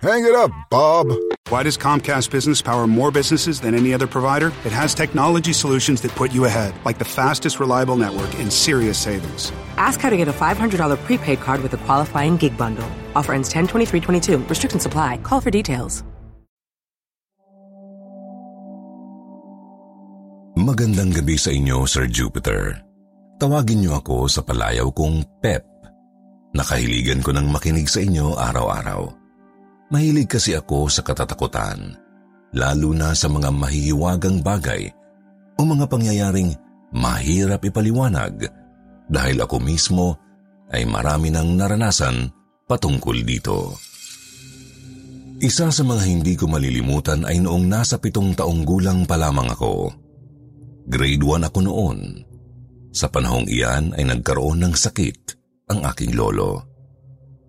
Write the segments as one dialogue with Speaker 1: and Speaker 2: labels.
Speaker 1: Hang it up, Bob.
Speaker 2: Why does Comcast Business power more businesses than any other provider? It has technology solutions that put you ahead, like the fastest reliable network and serious savings.
Speaker 3: Ask how to get a $500 prepaid card with a qualifying gig bundle. Offer ends 10 22 Restrictions apply. Call for details.
Speaker 4: Magandang gabi sa inyo, Sir Jupiter. Tawagin niyo ako sa palayaw kong Pep. Nakahiligan ko ng makinig sa inyo araw-araw. Mahilig kasi ako sa katatakutan, lalo na sa mga mahihiwagang bagay o mga pangyayaring mahirap ipaliwanag dahil ako mismo ay marami nang naranasan patungkol dito. Isa sa mga hindi ko malilimutan ay noong nasa pitong taong gulang pa lamang ako. Grade 1 ako noon. Sa panahong iyan ay nagkaroon ng sakit ang aking lolo.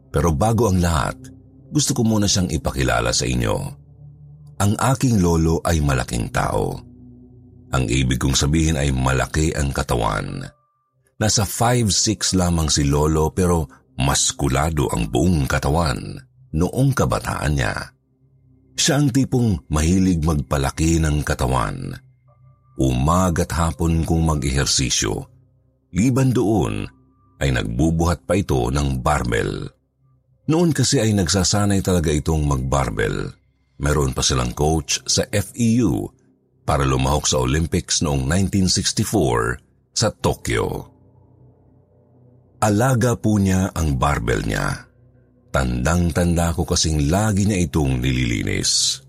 Speaker 4: Pero bago ang lahat, gusto ko muna siyang ipakilala sa inyo. Ang aking lolo ay malaking tao. Ang ibig kong sabihin ay malaki ang katawan. Nasa 5'6 lamang si lolo pero maskulado ang buong katawan noong kabataan niya. Siya ang tipong mahilig magpalaki ng katawan. Umaga't hapon kung mag-ehersisyo. Liban doon ay nagbubuhat pa ito ng barbell. Noon kasi ay nagsasanay talaga itong magbarbell. Meron pa silang coach sa FEU para lumahok sa Olympics noong 1964 sa Tokyo. Alaga po niya ang barbell niya. Tandang-tanda ko kasing lagi niya itong nililinis.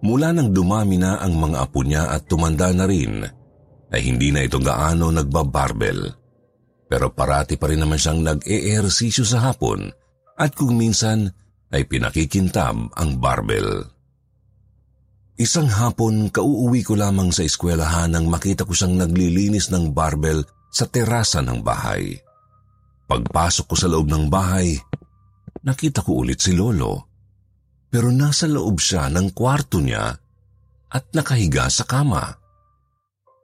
Speaker 4: Mula nang dumami na ang mga apo niya at tumanda na rin, ay hindi na ito gaano nagbabarbell. Pero parati pa rin naman siyang nag-e-ehersisyo sa hapon at kung minsan ay pinakikintab ang barbell. Isang hapon, kauuwi ko lamang sa eskwelahan nang makita ko siyang naglilinis ng barbell sa terasa ng bahay. Pagpasok ko sa loob ng bahay, nakita ko ulit si Lolo. Pero nasa loob siya ng kwarto niya at nakahiga sa kama.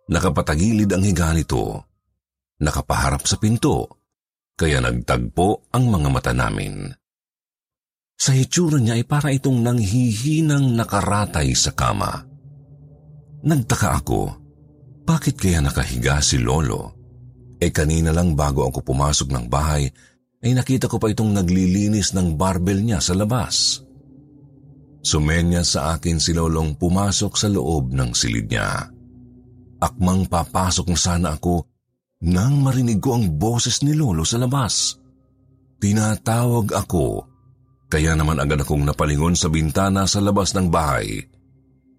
Speaker 4: Nakapatagilid ang higa nito. Nakapaharap sa pinto kaya nagtagpo ang mga mata namin. Sa hitsura niya ay para itong nanghihinang nakaratay sa kama. Nagtaka ako, bakit kaya nakahiga si Lolo? E kanina lang bago ako pumasok ng bahay, ay nakita ko pa itong naglilinis ng barbell niya sa labas. Sumenya sa akin si Lolong pumasok sa loob ng silid niya. Akmang papasok na sana ako nang marinig ko ang boses ni Lolo sa labas. Tinatawag ako, kaya naman agad akong napalingon sa bintana sa labas ng bahay.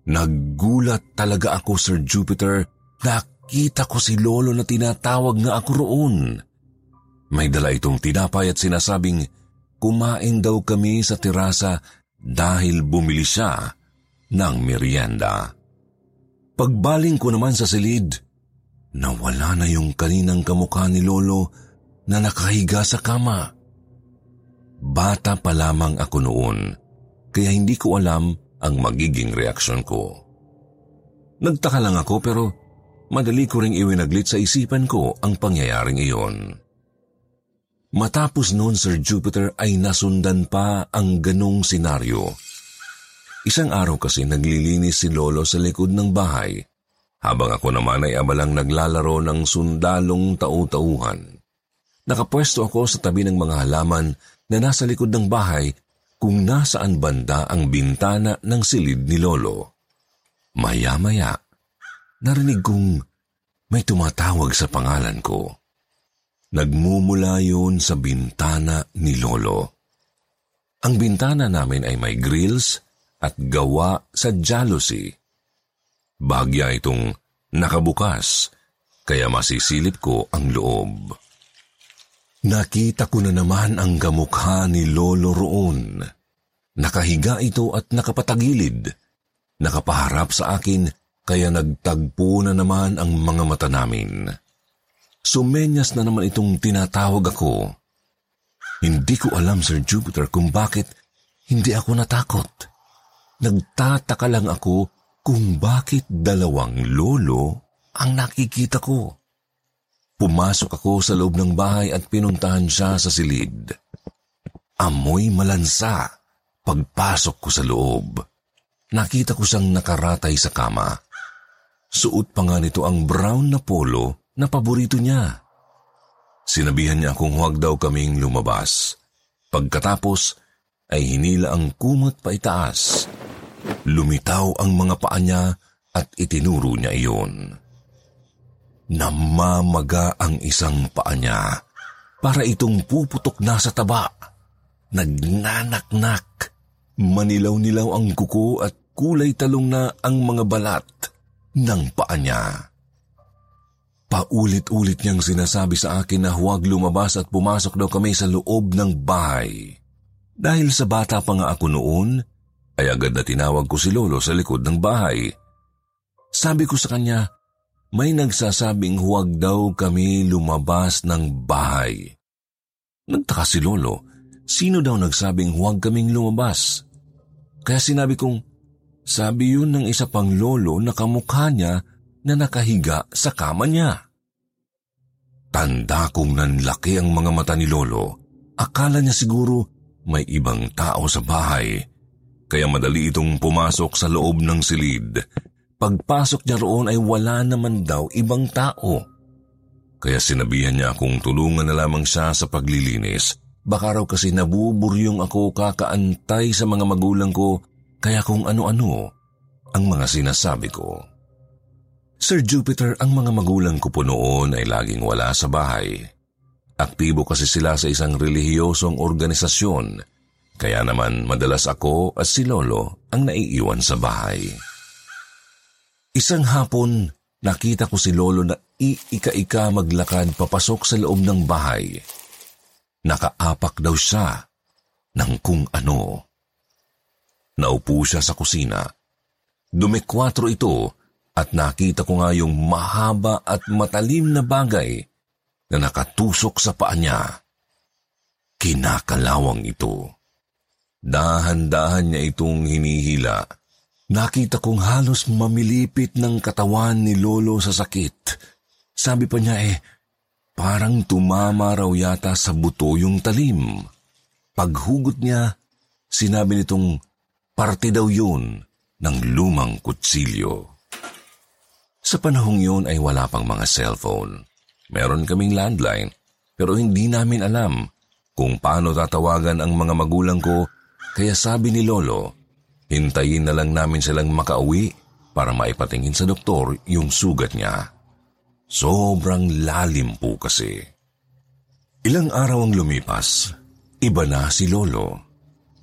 Speaker 4: Naggulat talaga ako, Sir Jupiter. Nakita ko si Lolo na tinatawag nga ako roon. May dala itong tinapay at sinasabing kumain daw kami sa terasa dahil bumili siya ng merienda. Pagbaling ko naman sa silid, Nawala na yung kaninang kamukha ni Lolo na nakahiga sa kama. Bata pa lamang ako noon, kaya hindi ko alam ang magiging reaksyon ko. Nagtaka lang ako pero madali ko ring iwinaglit sa isipan ko ang pangyayaring iyon. Matapos noon, Sir Jupiter, ay nasundan pa ang ganong senaryo. Isang araw kasi naglilinis si Lolo sa likod ng bahay habang ako naman ay abalang naglalaro ng sundalong tau-tauhan. Nakapwesto ako sa tabi ng mga halaman na nasa likod ng bahay kung nasaan banda ang bintana ng silid ni Lolo. Maya-maya, narinig kong may tumatawag sa pangalan ko. Nagmumula yun sa bintana ni Lolo. Ang bintana namin ay may grills at gawa sa jealousy. Bagya itong nakabukas, kaya masisilip ko ang loob. Nakita ko na naman ang gamukha ni Lolo roon. Nakahiga ito at nakapatagilid. Nakapaharap sa akin kaya nagtagpo na naman ang mga mata namin. Sumenyas na naman itong tinatawag ako. Hindi ko alam, Sir Jupiter, kung bakit hindi ako natakot. Nagtataka lang ako kung bakit dalawang lolo ang nakikita ko. Pumasok ako sa loob ng bahay at pinuntahan siya sa silid. Amoy malansa pagpasok ko sa loob. Nakita ko siyang nakaratay sa kama. Suot pa nga nito ang brown na polo na paborito niya. Sinabihan niya kung huwag daw kaming lumabas. Pagkatapos ay hinila ang kumot pa itaas. Lumitaw ang mga paa niya at itinuro niya iyon. Namamaga ang isang paa niya para itong puputok na sa taba. Nagnanaknak. Manilaw-nilaw ang kuko at kulay talong na ang mga balat ng paa niya. Paulit-ulit niyang sinasabi sa akin na huwag lumabas at pumasok daw kami sa loob ng bahay. Dahil sa bata pa nga ako noon, ay agad na tinawag ko si Lolo sa likod ng bahay. Sabi ko sa kanya, may nagsasabing huwag daw kami lumabas ng bahay. Nagtaka si Lolo, sino daw nagsabing huwag kaming lumabas? Kaya sinabi kong, sabi yun ng isa pang lolo na kamukha niya na nakahiga sa kama niya. Tanda kong nanlaki ang mga mata ni Lolo. Akala niya siguro may ibang tao sa bahay. Kaya madali itong pumasok sa loob ng silid Pagpasok niya roon ay wala naman daw ibang tao. Kaya sinabihan niya akong tulungan na lamang siya sa paglilinis. Baka raw kasi nabuburyong ako kakaantay sa mga magulang ko kaya kung ano-ano ang mga sinasabi ko. Sir Jupiter, ang mga magulang ko po noon ay laging wala sa bahay. Aktibo kasi sila sa isang relihiyosong organisasyon, kaya naman madalas ako at si Lolo ang naiiwan sa bahay. Isang hapon, nakita ko si Lolo na iika-ika maglakad papasok sa loob ng bahay. Nakaapak daw siya ng kung ano. Naupo siya sa kusina. Dumikwatro ito at nakita ko nga yung mahaba at matalim na bagay na nakatusok sa paa niya. Kinakalawang ito. Dahan-dahan niya itong hinihila Nakita kong halos mamilipit ng katawan ni Lolo sa sakit. Sabi pa niya eh, parang tumama raw yata sa buto yung talim. Paghugot niya, sinabi nitong parte daw yun ng lumang kutsilyo. Sa panahong yun ay wala pang mga cellphone. Meron kaming landline, pero hindi namin alam kung paano tatawagan ang mga magulang ko, kaya sabi ni Lolo, Hintayin na lang namin silang makauwi para maipatingin sa doktor yung sugat niya. Sobrang lalim po kasi. Ilang araw ang lumipas, iba na si Lolo.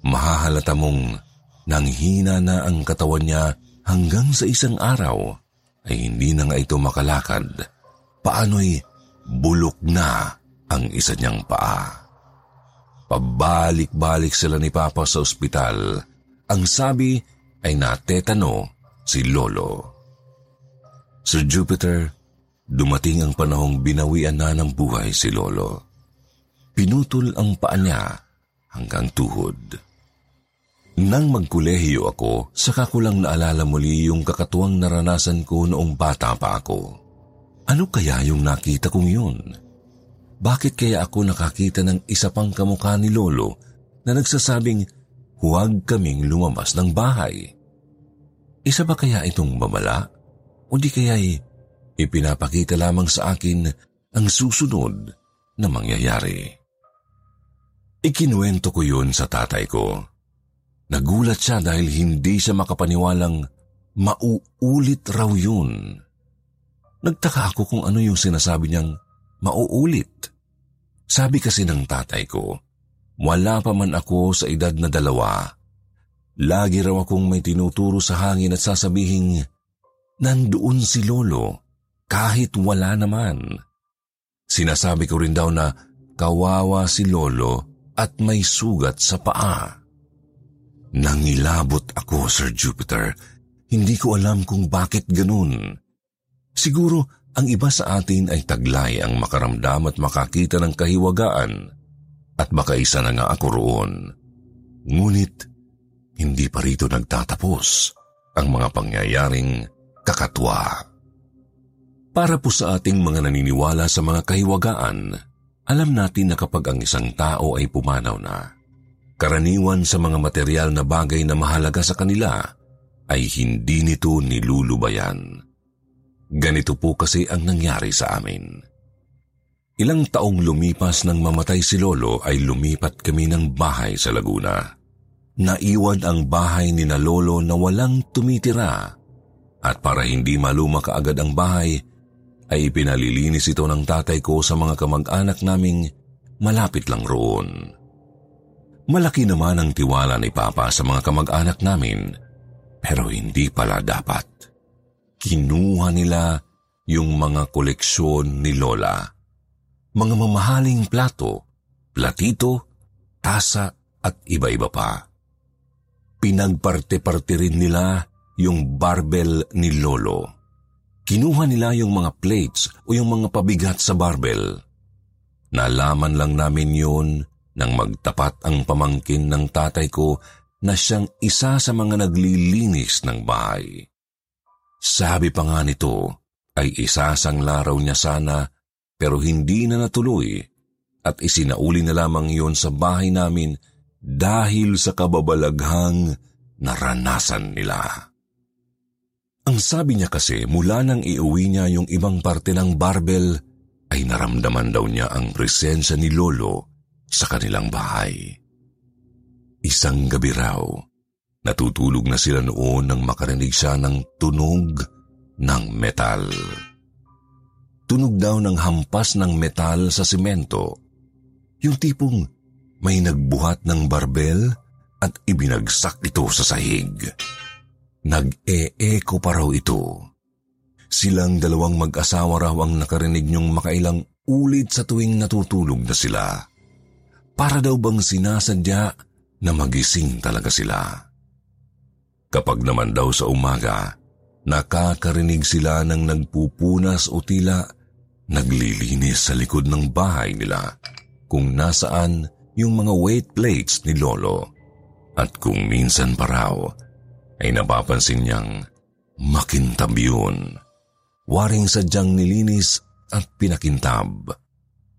Speaker 4: Mahahalata mong nanghina na ang katawan niya hanggang sa isang araw ay hindi na nga ito makalakad. Paano'y bulok na ang isa niyang paa. Pabalik-balik sila ni Papa sa ospital ang sabi ay natetano si Lolo. Sir Jupiter, dumating ang panahong binawian na ng buhay si Lolo. Pinutol ang paa niya hanggang tuhod. Nang magkulehiyo ako, saka ko lang naalala muli yung kakatuwang naranasan ko noong bata pa ako. Ano kaya yung nakita kong yun? Bakit kaya ako nakakita ng isa pang kamukha ni Lolo na nagsasabing huwag kaming lumabas ng bahay. Isa ba kaya itong babala? O di kaya'y ipinapakita lamang sa akin ang susunod na mangyayari. Ikinuwento ko yun sa tatay ko. Nagulat siya dahil hindi siya makapaniwalang mauulit raw yun. Nagtaka ako kung ano yung sinasabi niyang mauulit. Sabi kasi ng tatay ko, wala pa man ako sa edad na dalawa. Lagi raw akong may tinuturo sa hangin at sasabihing, nandoon si Lolo, kahit wala naman. Sinasabi ko rin daw na kawawa si Lolo at may sugat sa paa. Nangilabot ako, Sir Jupiter. Hindi ko alam kung bakit ganun. Siguro ang iba sa atin ay taglay ang makaramdam at makakita ng kahiwagaan at baka isa na nga ako roon. Ngunit hindi pa rito nagtatapos ang mga pangyayaring kakatwa. Para po sa ating mga naniniwala sa mga kahiwagaan, alam natin na kapag ang isang tao ay pumanaw na, karaniwan sa mga material na bagay na mahalaga sa kanila ay hindi nito nilulubayan. Ganito po kasi ang nangyari sa amin. Ilang taong lumipas nang mamatay si Lolo ay lumipat kami ng bahay sa Laguna. Naiwan ang bahay ni na Lolo na walang tumitira at para hindi maluma kaagad ang bahay, ay pinalilinis ito ng tatay ko sa mga kamag-anak naming malapit lang roon. Malaki naman ang tiwala ni Papa sa mga kamag-anak namin, pero hindi pala dapat. Kinuha nila yung mga koleksyon ni Lola. Mga mamahaling plato, platito, tasa at iba-iba pa. Pinagparte-parte rin nila yung barbell ni Lolo Kinuha nila yung mga plates o yung mga pabigat sa barbell. Nalaman lang namin yun nang magtapat ang pamangkin ng tatay ko na siyang isa sa mga naglilinis ng bahay. Sabi pa nga nito ay isasang laraw niya sana pero hindi na natuloy at isinauli na lamang yon sa bahay namin dahil sa kababalaghang naranasan nila. Ang sabi niya kasi mula nang iuwi niya yung ibang parte ng barbell ay naramdaman daw niya ang presensya ni Lolo sa kanilang bahay. Isang gabi raw, natutulog na sila noon nang makarinig siya ng tunog ng metal. Tunog daw ng hampas ng metal sa simento. Yung tipong may nagbuhat ng barbel at ibinagsak ito sa sahig. Nag-e-echo pa raw ito. Silang dalawang mag-asawa raw ang nakarinig niyong makailang ulit sa tuwing natutulog na sila. Para daw bang sinasadya na magising talaga sila. Kapag naman daw sa umaga, nakakarinig sila ng nagpupunas o tila naglilinis sa likod ng bahay nila kung nasaan yung mga weight plates ni Lolo. At kung minsan pa raw, ay napapansin niyang makintab yun. Waring sadyang nilinis at pinakintab.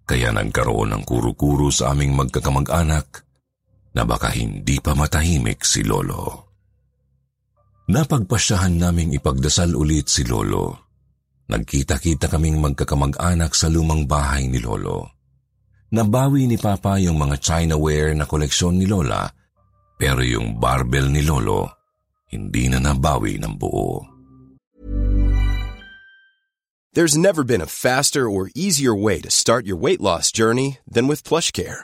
Speaker 4: Kaya nagkaroon ng kuro-kuro sa aming magkakamag-anak na baka hindi pa matahimik si Lolo. Napagpasyahan naming ipagdasal ulit si Lolo. Nagkita-kita kaming magkakamag-anak sa lumang bahay ni Lolo. Nabawi ni Papa yung mga Chinaware na koleksyon ni Lola, pero yung barbell ni Lolo hindi na nabawi ng buo.
Speaker 5: There's never been a faster or easier way to start your weight loss journey than with PlushCare.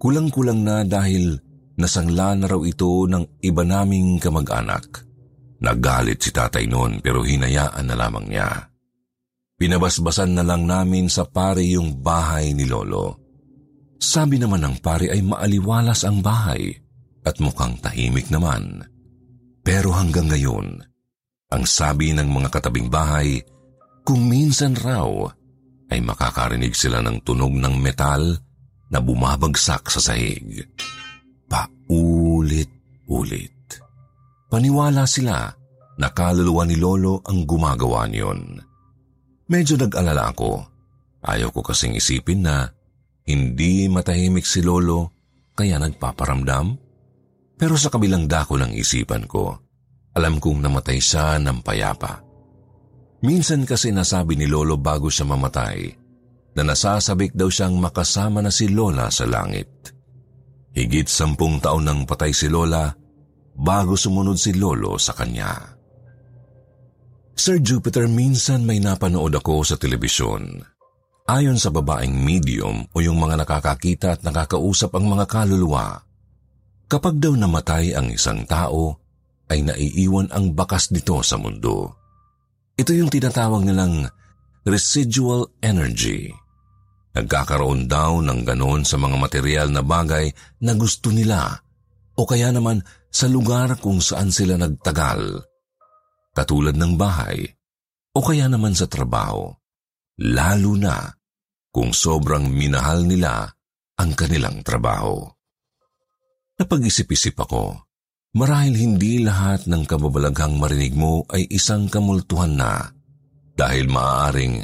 Speaker 4: Kulang-kulang na dahil nasangla na raw ito ng iba naming kamag-anak. Nagalit si tatay noon pero hinayaan na lamang niya. Pinabasbasan na lang namin sa pare yung bahay ni Lolo. Sabi naman ng pare ay maaliwalas ang bahay at mukhang tahimik naman. Pero hanggang ngayon, ang sabi ng mga katabing bahay, kung minsan raw ay makakarinig sila ng tunog ng metal na bumabagsak sa sahig. Paulit-ulit. Paniwala sila na kaluluwa ni Lolo ang gumagawa niyon. Medyo nag-alala ako. Ayaw ko kasing isipin na hindi matahimik si Lolo kaya nagpaparamdam. Pero sa kabilang dako ng isipan ko, alam kong namatay siya ng payapa. Minsan kasi nasabi ni Lolo bago siya mamatay na nasasabik daw siyang makasama na si Lola sa langit. Higit sampung taon nang patay si Lola bago sumunod si Lolo sa kanya. Sir Jupiter, minsan may napanood ako sa telebisyon. Ayon sa babaeng medium o yung mga nakakakita at nakakausap ang mga kaluluwa, kapag daw namatay ang isang tao, ay naiiwan ang bakas nito sa mundo. Ito yung tinatawag nilang residual energy. Nagkakaroon daw ng ganon sa mga material na bagay na gusto nila o kaya naman sa lugar kung saan sila nagtagal katulad ng bahay o kaya naman sa trabaho, lalo na kung sobrang minahal nila ang kanilang trabaho. Napag-isip-isip ako, marahil hindi lahat ng kababalaghang marinig mo ay isang kamultuhan na dahil maaaring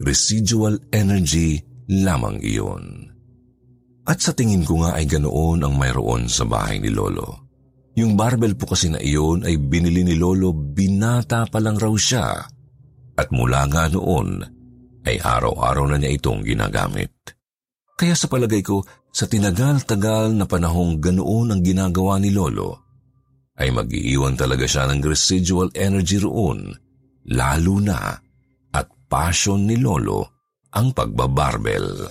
Speaker 4: residual energy lamang iyon. At sa tingin ko nga ay ganoon ang mayroon sa bahay ni Lolo. Yung barbell po kasi na iyon ay binili ni Lolo binata pa lang raw siya at mula nga noon ay araw-araw na niya itong ginagamit. Kaya sa palagay ko, sa tinagal-tagal na panahong ganoon ang ginagawa ni Lolo, ay mag-iiwan talaga siya ng residual energy roon, lalo na at passion ni Lolo ang pagbabarbel.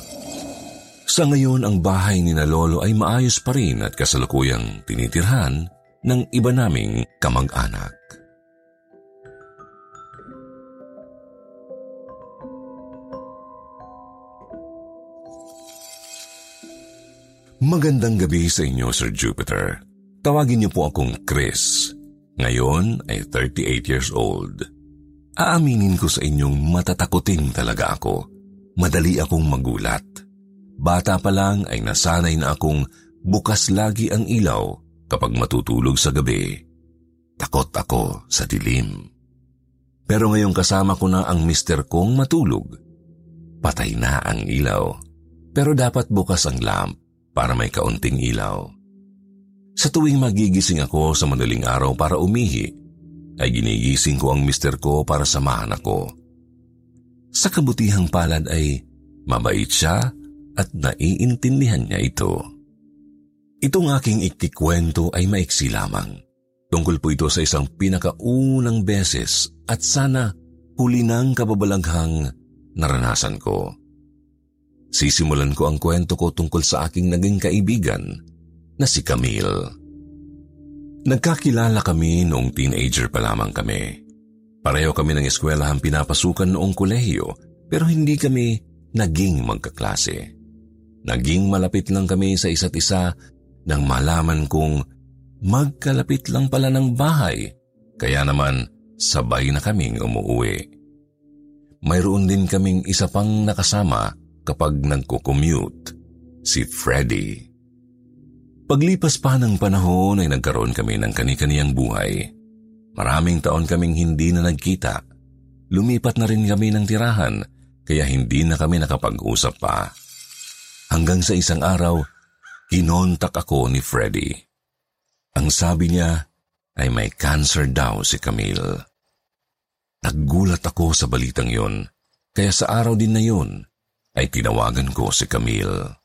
Speaker 4: Sa ngayon, ang bahay ni na Lolo ay maayos pa rin at kasalukuyang tinitirhan ng iba naming kamag-anak. Magandang gabi sa inyo, Sir Jupiter. Tawagin niyo po akong Chris. Ngayon ay 38 years old. Aaminin ko sa inyong matatakutin talaga ako. Madali akong magulat. Bata pa lang ay nasanay na akong bukas lagi ang ilaw kapag matutulog sa gabi. Takot ako sa dilim. Pero ngayong kasama ko na ang mister kong matulog, patay na ang ilaw. Pero dapat bukas ang lamp para may kaunting ilaw. Sa tuwing magigising ako sa madaling araw para umihi, ay ginigising ko ang mister ko para samahan ako. Sa kabutihang palad ay mabait siya at naiintindihan niya ito. Itong aking ikikwento ay maiksi lamang. Tungkol po ito sa isang pinakaunang beses at sana huli ng kababalaghang naranasan ko. Sisimulan ko ang kwento ko tungkol sa aking naging kaibigan na si Camille. Nagkakilala kami noong teenager pa lamang kami. Pareho kami ng eskwelahan pinapasukan noong kolehiyo pero hindi kami naging magkaklase. Naging malapit lang kami sa isa't isa nang malaman kong magkalapit lang pala ng bahay, kaya naman sabay na kaming umuwi. Mayroon din kaming isa pang nakasama kapag nagko-commute, si Freddy. Paglipas pa ng panahon ay nagkaroon kami ng kani-kaniyang buhay. Maraming taon kaming hindi na nagkita. Lumipat na rin kami ng tirahan kaya hindi na kami nakapag-usap pa. Hanggang sa isang araw, kinontak ako ni Freddy. Ang sabi niya ay may cancer daw si Camille. Naggulat ako sa balitang yon, kaya sa araw din na yon ay tinawagan ko si Camille.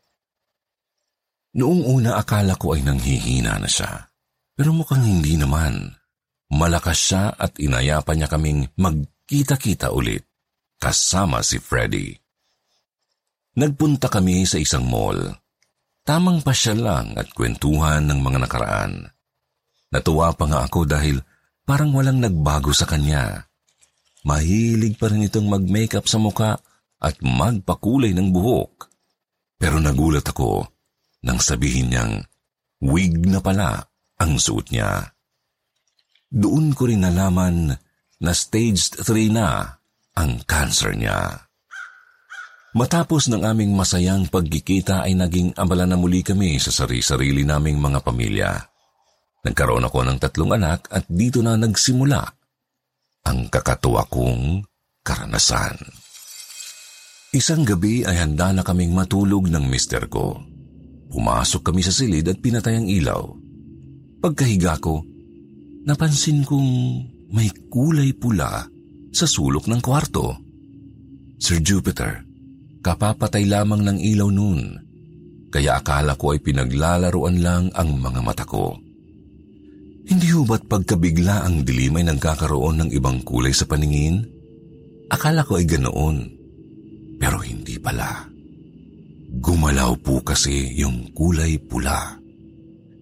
Speaker 4: Noong una akala ko ay nanghihina na siya, pero mukhang hindi naman. Malakas siya at inayapan niya kaming magkita-kita ulit kasama si Freddy. Nagpunta kami sa isang mall. Tamang pasya lang at kwentuhan ng mga nakaraan. Natuwa pa nga ako dahil parang walang nagbago sa kanya. Mahilig pa rin itong mag-makeup sa muka at magpakulay ng buhok. Pero nagulat ako nang sabihin niyang wig na pala ang suot niya. Doon ko rin nalaman na stage 3 na ang cancer niya. Matapos ng aming masayang pagkikita ay naging abala na muli kami sa sari-sarili naming mga pamilya. Nagkaroon ako ng tatlong anak at dito na nagsimula ang kakatuwa kong karanasan. Isang gabi ay handa na kaming matulog ng mister ko. Pumasok kami sa silid at pinatay ang ilaw. Pagkahiga ko, napansin kong may kulay pula sa sulok ng kwarto. Sir Jupiter, Kapapatay lamang ng ilaw noon, kaya akala ko ay pinaglalaruan lang ang mga mata ko. Hindi ho ba't pagkabigla ang dilim ay nagkakaroon ng ibang kulay sa paningin? Akala ko ay ganoon, pero hindi pala. Gumalaw po kasi yung kulay pula.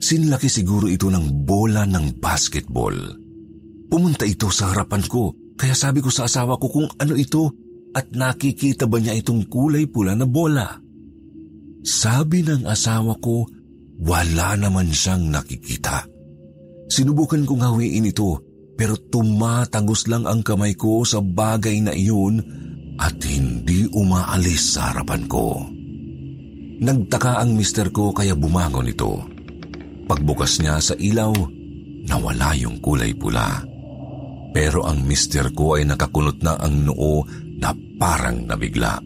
Speaker 4: Sinlaki siguro ito ng bola ng basketball. Pumunta ito sa harapan ko, kaya sabi ko sa asawa ko kung ano ito at nakikita ba niya itong kulay pula na bola? Sabi ng asawa ko, wala naman siyang nakikita. Sinubukan kong hawiin ito pero tumatagos lang ang kamay ko sa bagay na iyon at hindi umaalis sa harapan ko. Nagtaka ang mister ko kaya bumangon ito. Pagbukas niya sa ilaw, nawala yung kulay pula. Pero ang mister ko ay nakakunot na ang noo na parang nabigla.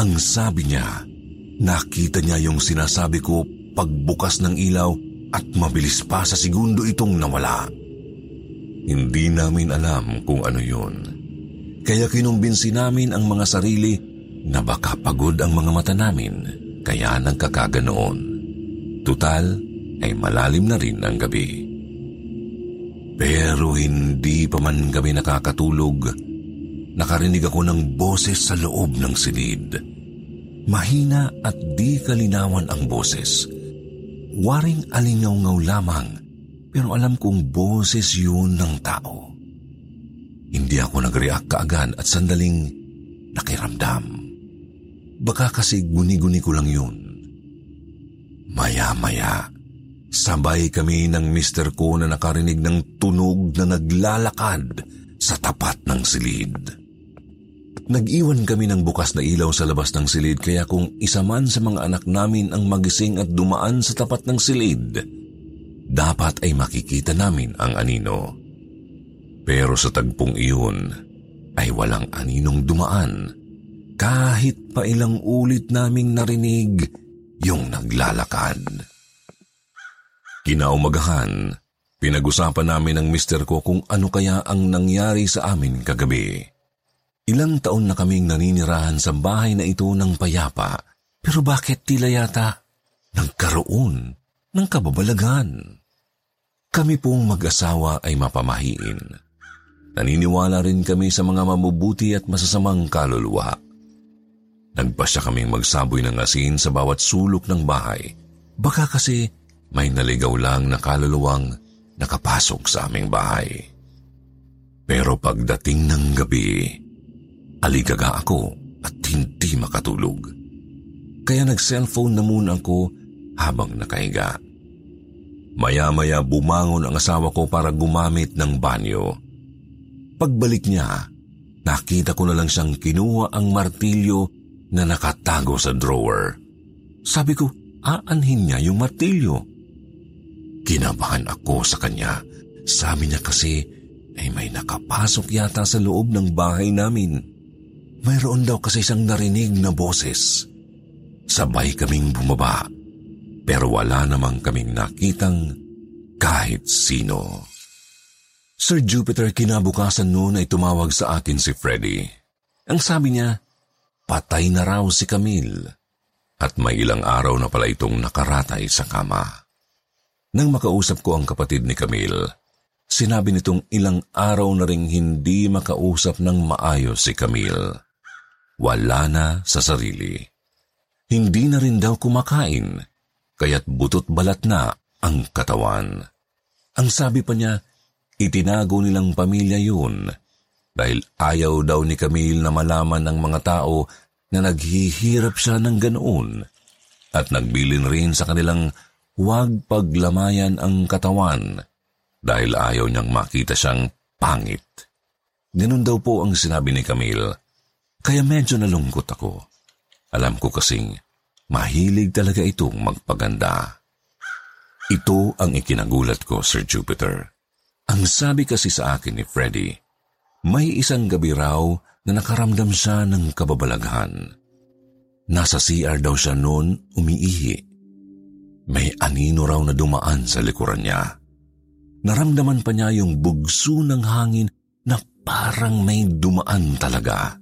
Speaker 4: Ang sabi niya, nakita niya yung sinasabi ko pagbukas ng ilaw at mabilis pa sa segundo itong nawala. Hindi namin alam kung ano yun. Kaya kinumbinsi namin ang mga sarili na baka pagod ang mga mata namin kaya nagkakaganoon. Tutal ay malalim na rin ang gabi. Pero hindi pa man kami nakakatulog nakarinig ako ng boses sa loob ng silid. Mahina at di kalinawan ang boses. Waring alingaw-ngaw lamang, pero alam kong boses yun ng tao. Hindi ako nag-react kaagad at sandaling nakiramdam. Baka kasi guni-guni ko lang yun. Maya-maya, sabay kami ng mister ko na nakarinig ng tunog na naglalakad sa tapat ng silid. Nag-iwan kami ng bukas na ilaw sa labas ng silid kaya kung isa man sa mga anak namin ang magising at dumaan sa tapat ng silid, dapat ay makikita namin ang anino. Pero sa tagpong iyon ay walang aninong dumaan kahit pa ilang ulit naming narinig yung naglalakad. Kinaumagahan, pinag-usapan namin ng mister ko kung ano kaya ang nangyari sa amin kagabi. Ilang taon na kaming naninirahan sa bahay na ito ng payapa, pero bakit tila yata nagkaroon ng kababalagan? Kami pong mag-asawa ay mapamahiin. Naniniwala rin kami sa mga mabubuti at masasamang kaluluwa. Nagpasya kaming magsaboy ng asin sa bawat sulok ng bahay. Baka kasi may naligaw lang na kaluluwang nakapasok sa aming bahay. Pero pagdating ng gabi, Aligaga ako at hindi makatulog. Kaya nag-cellphone na muna ako habang nakahiga. Maya-maya bumangon ang asawa ko para gumamit ng banyo. Pagbalik niya, nakita ko na lang siyang kinuha ang martilyo na nakatago sa drawer. Sabi ko, aanhin niya yung martilyo. Kinabahan ako sa kanya. Sabi niya kasi ay may nakapasok yata sa loob ng bahay namin. mayroon daw kasi isang narinig na boses. Sabay kaming bumaba, pero wala namang kaming nakitang kahit sino. Sir Jupiter, kinabukasan noon ay tumawag sa akin si Freddy. Ang sabi niya, patay na raw si Camille at may ilang araw na pala itong nakaratay sa kama. Nang makausap ko ang kapatid ni Camille, sinabi nitong ilang araw na ring hindi makausap ng maayos si Camille. Wala na sa sarili. Hindi na rin daw kumakain, kaya't butot balat na ang katawan. Ang sabi pa niya, itinago nilang pamilya yun dahil ayaw daw ni Camille na malaman ng mga tao na naghihirap siya ng ganoon at nagbilin rin sa kanilang huwag paglamayan ang katawan dahil ayaw niyang makita siyang pangit. Ganun daw po ang sinabi ni Camille, kaya medyo nalungkot ako. Alam ko kasing mahilig talaga itong magpaganda. Ito ang ikinagulat ko, Sir Jupiter. Ang sabi kasi sa akin ni Freddy, may isang gabi raw na nakaramdam siya ng kababalaghan. Nasa CR daw siya noon umiihi. May anino raw na dumaan sa likuran niya. Naramdaman pa niya yung bugso ng hangin na parang may dumaan talaga.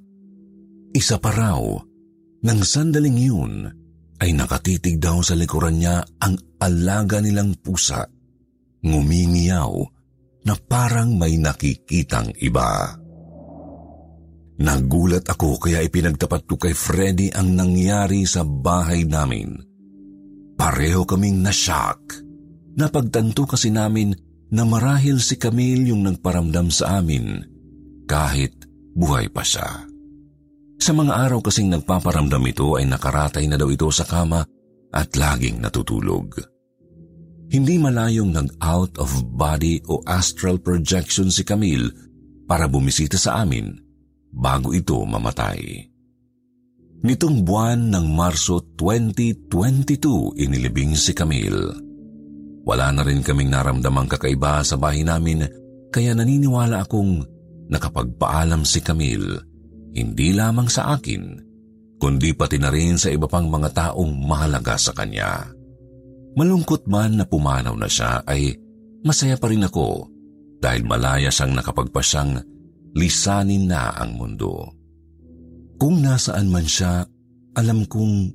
Speaker 4: Isa pa raw, nang sandaling yun, ay nakatitig daw sa likuran niya ang alaga nilang pusa. Ngumingiyaw na parang may nakikitang iba. Nagulat ako kaya ipinagtapat ko kay Freddy ang nangyari sa bahay namin. Pareho kaming na-shock. Napagtanto kasi namin na marahil si Camille yung nagparamdam sa amin kahit buhay pa siya. Sa mga araw kasing nagpaparamdam ito ay nakaratay na daw ito sa kama at laging natutulog. Hindi malayong nag-out of body o astral projection si Camille para bumisita sa amin bago ito mamatay. Nitong buwan ng Marso 2022 inilibing si Camille. Wala na rin kaming naramdamang kakaiba sa bahay namin kaya naniniwala akong nakapagpaalam si Camille hindi lamang sa akin kundi pati na rin sa iba pang mga taong mahalaga sa kanya. Malungkot man na pumanaw na siya ay masaya pa rin ako dahil malaya siyang nakapagpasyang lisanin na ang mundo. Kung nasaan man siya, alam kong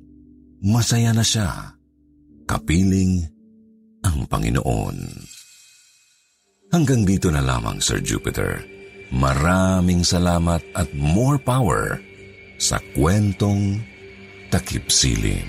Speaker 4: masaya na siya, kapiling ang Panginoon. Hanggang dito na lamang, Sir Jupiter. Maraming salamat at more power sa kwentong takip silim.